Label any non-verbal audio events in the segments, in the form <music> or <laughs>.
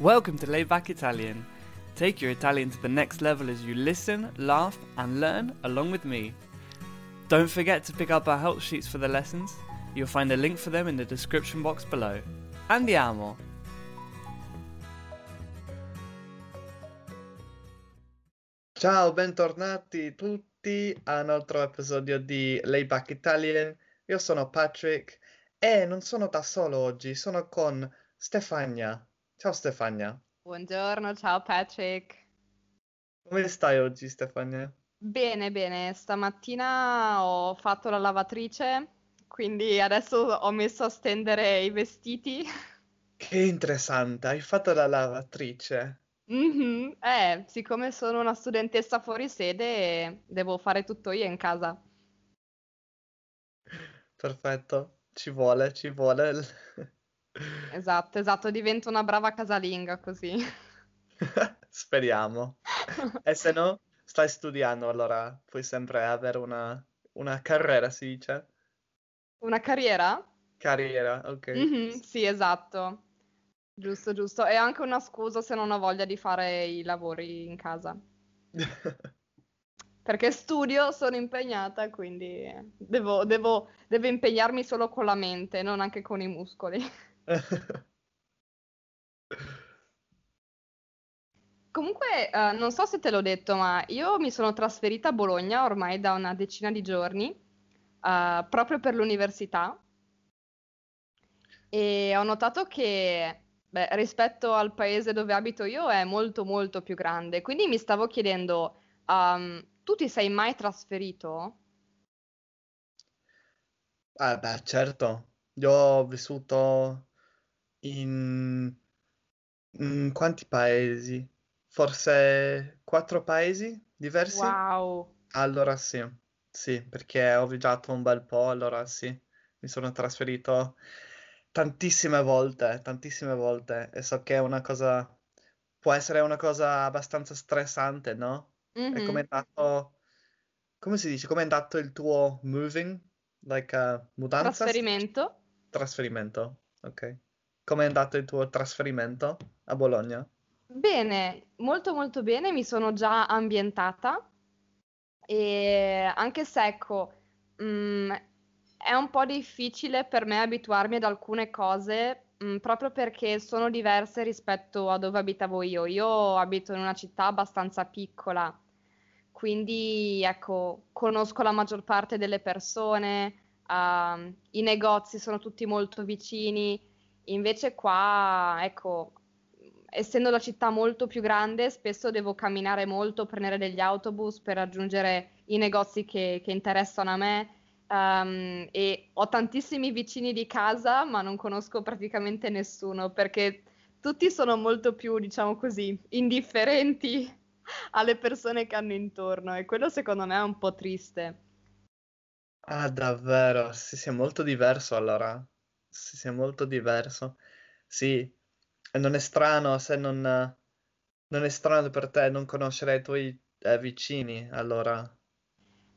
Welcome to Layback Italian. Take your Italian to the next level as you listen, laugh, and learn along with me. Don't forget to pick up our help sheets for the lessons. You'll find a link for them in the description box below. Andiamo! Ciao, bentornati tutti a un altro episodio di Layback Italian. Io sono Patrick e non sono da solo oggi, sono con Stefania. Ciao Stefania. Buongiorno, ciao Patrick. Come stai oggi Stefania? Bene, bene. Stamattina ho fatto la lavatrice, quindi adesso ho messo a stendere i vestiti. Che interessante, hai fatto la lavatrice. Mhm, Eh, siccome sono una studentessa fuori sede, devo fare tutto io in casa. Perfetto, ci vuole, ci vuole. Esatto, esatto, divento una brava casalinga così. <laughs> Speriamo. E se no, stai studiando, allora puoi sempre avere una, una carriera, si dice? Una carriera? Carriera, ok. Mhm, sì, esatto. Giusto, giusto. È anche una scusa se non ho voglia di fare i lavori in casa. <laughs> Perché studio, sono impegnata, quindi devo, devo- devo impegnarmi solo con la mente, non anche con i muscoli. Comunque, eh, non so se te l'ho detto, ma io mi sono trasferita a Bologna ormai da una decina di giorni, eh, proprio per l'università. E ho notato che, beh, rispetto al paese dove abito io è molto molto più grande. Quindi mi stavo chiedendo, um, tu ti sei mai trasferito? Ah, beh, certo. Io ho vissuto in, in quanti paesi? Forse quattro paesi diversi? Wow, Allora sì, sì, perché ho viaggiato un bel po', allora sì, mi sono trasferito tantissime volte, tantissime volte e so che è una cosa, può essere una cosa abbastanza stressante, no? E come è andato, come si dice, come è andato il tuo moving, like uh, mudanza? Trasferimento? Trasferimento, ok. Come è andato il tuo trasferimento a Bologna? Bene, molto molto bene, mi sono già ambientata e anche se ecco, mm, è un po' difficile per me abituarmi ad alcune cose, mm, proprio perché sono diverse rispetto a dove abitavo io. Io abito in una città abbastanza piccola, quindi ecco, conosco la maggior parte delle persone, ehm, i negozi sono tutti molto vicini. Invece qua, ecco, essendo la città molto più grande, spesso devo camminare molto, prendere degli autobus per raggiungere i negozi che, che interessano a me. ehm, e ho tantissimi vicini di casa, ma non conosco praticamente nessuno perché tutti sono molto più, diciamo così, indifferenti <laughs> alle persone che hanno intorno e quello secondo me è un po' triste. Ah, davvero? Sì, sì, è molto diverso allora. Sì, sì, è molto diverso. Sì, e non è strano se non, non è strano per te non conoscere i tuoi eh, vicini, allora.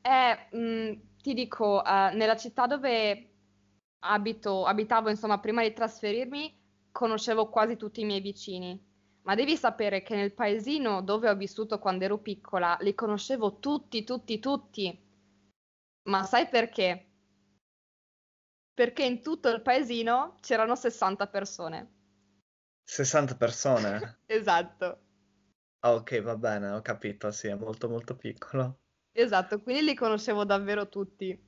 Eh, mh, ti dico, eh, nella città dove abito, abitavo, insomma, prima di trasferirmi, conoscevo quasi tutti i miei vicini. Ma devi sapere che nel paesino dove ho vissuto quando ero piccola, li conoscevo tutti, tutti, tutti. Ma sai perché? Perché in tutto il paesino c'erano 60 persone. 60 persone? <laughs> Esatto, Ah, ok, va bene, ho capito, sì, è molto molto piccolo. esatto, quindi li conoscevo davvero tutti.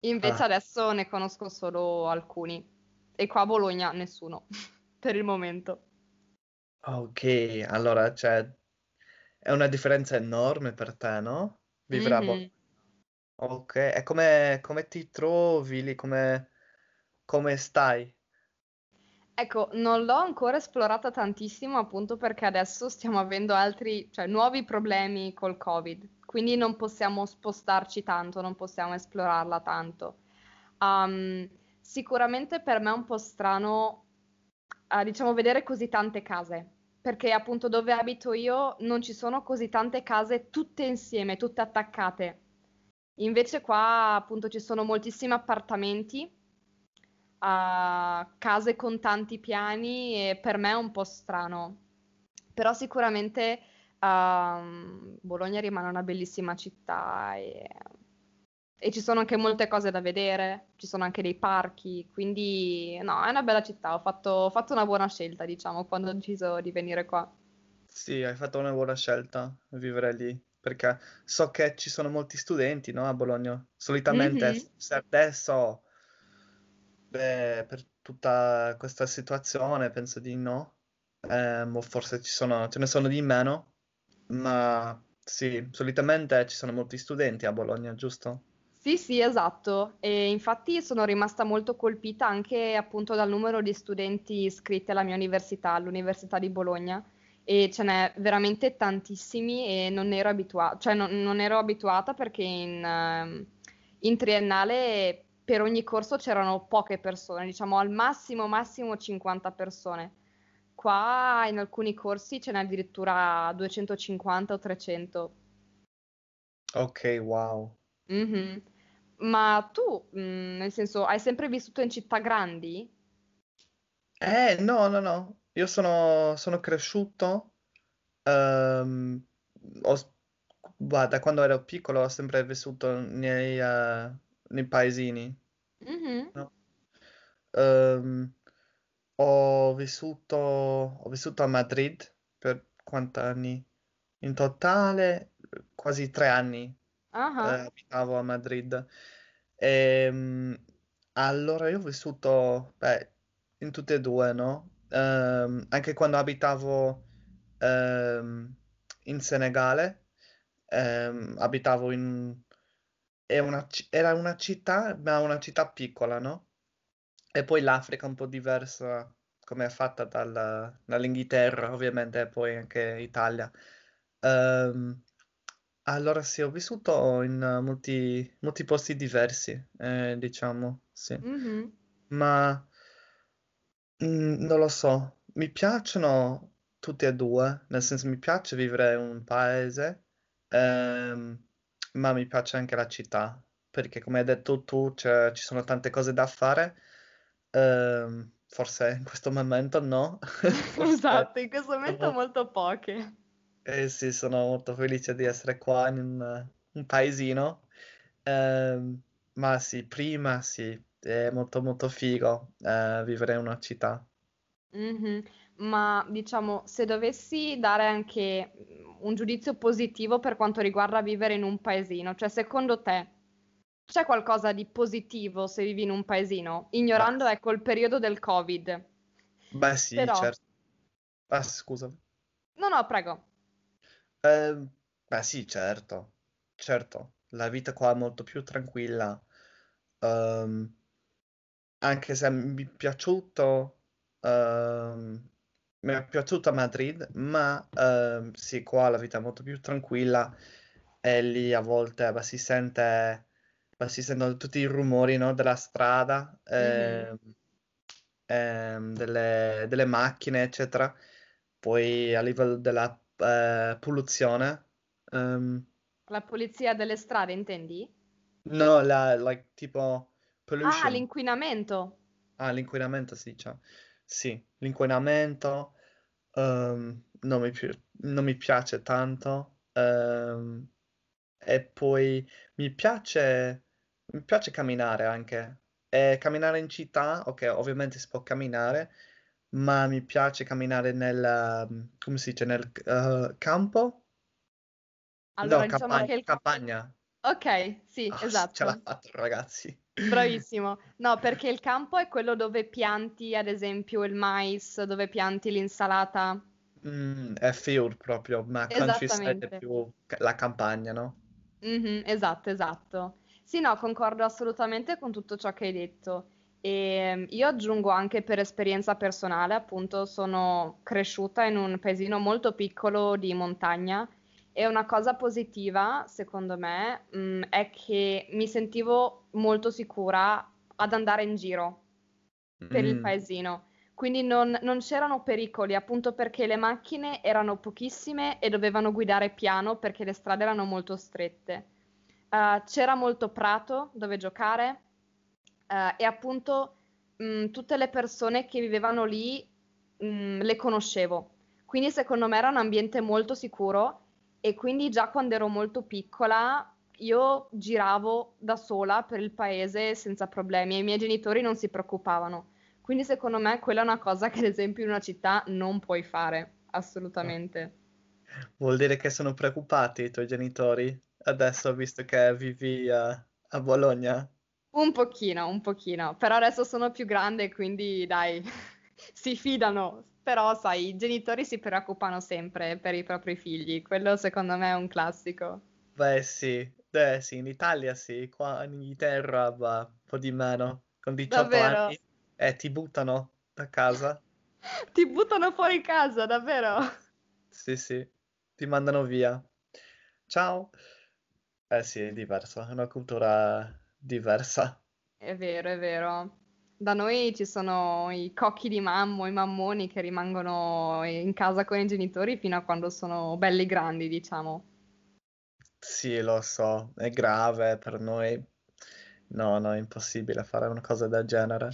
Invece Ah, adesso ne conosco solo alcuni. E qua a Bologna nessuno, <laughs> per il momento. ok, allora, cioè, è una differenza enorme per te, no? Vivere a Bologna. Mhm. Ok, e come, come ti trovi lì? Come, come stai? Ecco, non l'ho ancora esplorata tantissimo appunto perché adesso stiamo avendo altri, cioè nuovi problemi col Covid, quindi non possiamo spostarci tanto, non possiamo esplorarla tanto. Um, sicuramente per me è un po' strano, eh, diciamo, vedere così tante case, perché appunto dove abito io non ci sono così tante case tutte insieme, tutte attaccate. Invece qua appunto ci sono moltissimi appartamenti, uh, case con tanti piani e per me è un po' strano. Però sicuramente uh, Bologna rimane una bellissima città e, e, ci sono anche molte cose da vedere, ci sono anche dei parchi, quindi no, è una bella città, ho fatto, ho fatto una buona scelta, diciamo, quando ho deciso di venire qua. Sì, hai fatto una buona scelta vivere lì, perché so che ci sono molti studenti, no, a Bologna. Solitamente, Mhm. se adesso, beh, per tutta questa situazione, penso di no. O forse ci sono, ce ne sono di meno, ma sì, solitamente ci sono molti studenti a Bologna, giusto? Sì, sì, esatto. E infatti sono rimasta molto colpita anche appunto dal numero di studenti iscritti alla mia università, all'Università di Bologna, e ce n'è veramente tantissimi e non ero abituata, cioè non, non ero abituata perché in, ehm, in triennale per ogni corso c'erano poche persone, diciamo al massimo massimo 50 persone. Qua in alcuni corsi ce n'è addirittura 250 o 300. Ok, wow. Mhm. Ma tu, mm, nel senso, hai sempre vissuto in città grandi? Eh, no, no, no. Io sono, sono cresciuto, ehm, ho guarda, quando ero piccolo ho sempre vissuto nei, eh, nei paesini, Mhm. no? Ehm, ho vissuto, ho vissuto a Madrid per quanti anni? In totale, quasi tre anni eh, Ah, abitavo a Madrid. Ehm, allora io ho vissuto, beh, in tutte e due, no? Ehm, anche quando abitavo ehm, in Senegale, abitavo in... è una ci- era una città, ma una città piccola, no? E poi l'Africa è un po' diversa, come è fatta dal- dall'Inghilterra, ovviamente, e poi anche Italia. Ehm, allora sì, ho vissuto in eh, molti, molti posti diversi, eh, diciamo, sì. mhm. Ma mm, non lo so, mi piacciono tutti e due, nel senso mi piace vivere in un paese, ehm, ma mi piace anche la città, perché come hai detto tu, c'è- ci sono tante cose da fare. Ehm, forse in questo momento no, <laughs> <laughs> forse Esatto, in questo momento dopo molto poche. eh sì, sono molto felice di essere qua in un, un paesino. Ehm, ma sì, prima sì, è molto molto figo eh, vivere in una città. Mhm. Ma diciamo, se dovessi dare anche mm, un giudizio positivo per quanto riguarda vivere in un paesino, cioè secondo te c'è qualcosa di positivo se vivi in un paesino? Beh, Ignorando, ecco, il periodo del Covid. beh, sì, Però, certo. Ah, scusa. no, no, prego. Ehm, beh sì, certo, certo. La vita qua è molto più tranquilla. Ehm, Anche se mi è piaciuto, ehm, mi è piaciuta Madrid, ma ehm, sì, qua la vita è molto più tranquilla e lì a volte beh, si sente, beh, si sentono tutti i rumori, no, della strada, Mhm. ehm, ehm, delle, delle macchine, eccetera. Poi a livello della eh, polluzione, ehm, La pulizia delle strade, intendi? no, la, like, tipo Ah, pollution. l'inquinamento. Ah, l'inquinamento si dice. Sì, l'inquinamento ehm, non mi, pi- non mi piace tanto. ehm, e poi mi piace, mi piace camminare anche. E camminare in città, ok, ovviamente si può camminare, ma mi piace camminare nel, come si dice, nel eh, campo? No, Allora, diciamo campagna, il... campagna. Ok, sì, Ah, ce l'ha esatto. fatto, ragazzi. Bravissimo. No, perché il campo è quello dove pianti, ad esempio, il mais, dove pianti l'insalata. Mm, è field proprio, ma countryside è più la campagna, no? Mhm, esatto, esatto. Sì, no, concordo assolutamente con tutto ciò che hai detto. E io aggiungo anche per esperienza personale, appunto, sono cresciuta in un paesino molto piccolo di montagna e una cosa positiva, secondo me, mh, è che mi sentivo molto sicura ad andare in giro per il Mm, paesino. Quindi non, non c'erano pericoli, appunto perché le macchine erano pochissime e dovevano guidare piano perché le strade erano molto strette. Eh, c'era molto prato dove giocare, eh, e appunto mh, tutte le persone che vivevano lì mh, le conoscevo. Quindi secondo me era un ambiente molto sicuro e quindi già quando ero molto piccola io giravo da sola per il paese senza problemi e i miei genitori non si preoccupavano. Quindi secondo me quella è una cosa che ad esempio in una città non puoi fare, assolutamente. Vuol dire che sono preoccupati i tuoi genitori adesso, visto che vivi a, a Bologna? Un pochino, un pochino, però adesso sono più grande, quindi dai, <laughs> si fidano. Però, sai, i genitori si preoccupano sempre per i propri figli, quello secondo me è un classico. Beh, sì, Beh, sì, in Italia sì, qua in Inghilterra va un po' di meno, con 18 Davvero? anni e ti buttano da casa. <laughs> Ti buttano fuori casa, davvero? Sì, sì, ti mandano via. Ciao. Eh sì, è diverso, è una cultura diversa. È vero, è vero. Da noi ci sono i cocchi di mammo, i mammoni che rimangono in casa con i genitori fino a quando sono belli grandi, diciamo. Sì, lo so, è grave per noi. No, no, è impossibile fare una cosa del genere.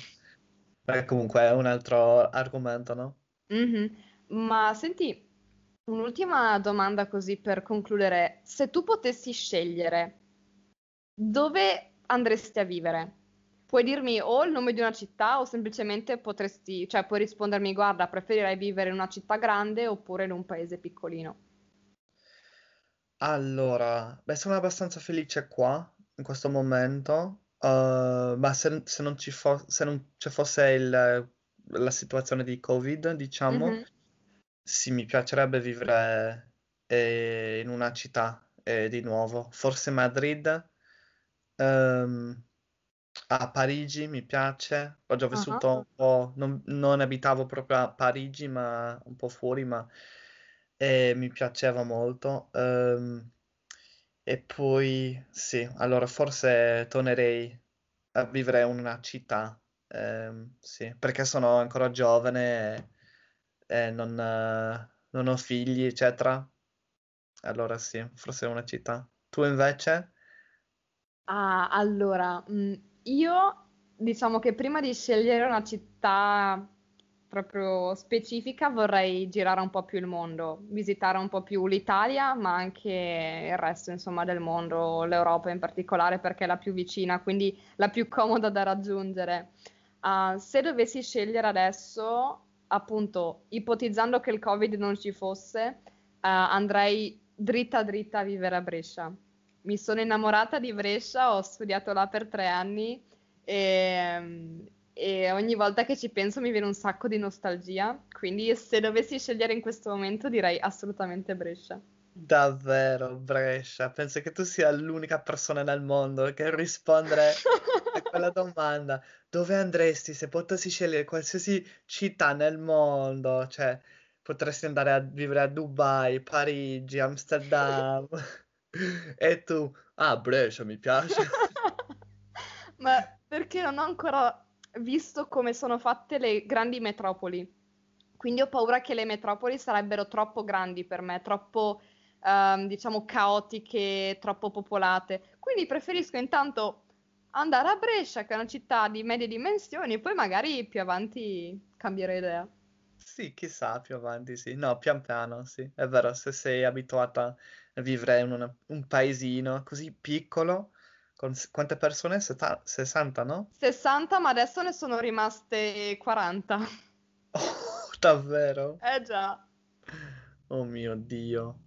Beh, comunque è un altro argomento, no? Mhm. Ma senti, un'ultima domanda così per concludere. Se tu potessi scegliere, dove andresti a vivere? Puoi dirmi o il nome di una città o semplicemente potresti, cioè puoi rispondermi, guarda, preferirei vivere in una città grande oppure in un paese piccolino. Allora, beh, sono abbastanza felice qua, in questo momento, eh, ma se, se non ci fo- se non ci fosse il- la situazione di Covid, diciamo, Mhm. sì, mi piacerebbe vivere eh, in una città eh, di nuovo, forse Madrid, ehm, a Parigi mi piace, ho già vissuto un po', non, non abitavo proprio a Parigi, ma un po' fuori, ma eh, mi piaceva molto. Ehm, e poi sì, allora forse tornerei a vivere in una città, ehm, sì, perché sono ancora giovane e, e non, eh, non ho figli, eccetera. Allora sì, forse una città. Tu invece? Ah, allora, mm, io diciamo che prima di scegliere una città proprio specifica vorrei girare un po' più il mondo, visitare un po' più l'Italia, ma anche il resto, insomma, del mondo, l'Europa in particolare perché è la più vicina, quindi la più comoda da raggiungere. Ah, se dovessi scegliere adesso, appunto, ipotizzando che il Covid non ci fosse, eh, andrei dritta dritta a vivere a Brescia. Mi sono innamorata di Brescia, ho studiato là per tre anni e, e ogni volta che ci penso mi viene un sacco di nostalgia. Quindi se dovessi scegliere in questo momento direi assolutamente Brescia. Davvero, Brescia. Penso che tu sia l'unica persona nel mondo che rispondere a <laughs> quella domanda. Dove andresti se potessi scegliere qualsiasi città nel mondo? Cioè, potresti andare a vivere a Dubai, Parigi, Amsterdam. <laughs> <laughs> E tu, ah, Brescia mi piace. <laughs> Ma perché non ho ancora visto come sono fatte le grandi metropoli? Quindi ho paura che le metropoli sarebbero troppo grandi per me, troppo, ehm, diciamo, caotiche, troppo popolate. Quindi preferisco intanto andare a Brescia, che è una città di medie dimensioni, e poi magari più avanti cambierò idea. Sì, chissà, più avanti, sì. No, pian piano, sì. È vero, se sei abituata vivere in una- un paesino così piccolo, con quante persone? Seta- 60, no? 60, ma adesso ne sono rimaste 40. Oh, davvero? Eh già. Oh mio Dio.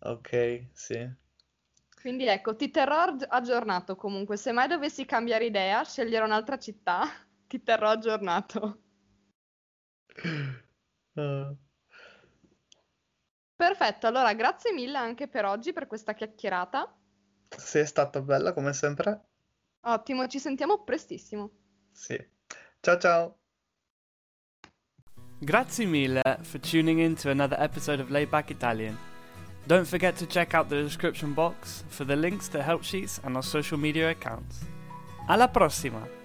Ok, sì. Quindi ecco, ti terrò aggi- aggiornato comunque. Se mai dovessi cambiare idea, scegliere un'altra città, <laughs> ti terrò aggiornato. <laughs> Ah, Perfetto, allora grazie mille anche per oggi, per questa chiacchierata. sì, è stata bella come sempre. Ottimo, ci sentiamo prestissimo. Sì. Ciao ciao. Grazie mille for tuning in to another episode of Laid Back Italian. Don't forget to check out the description box for the links to help sheets and our social media accounts. Alla prossima!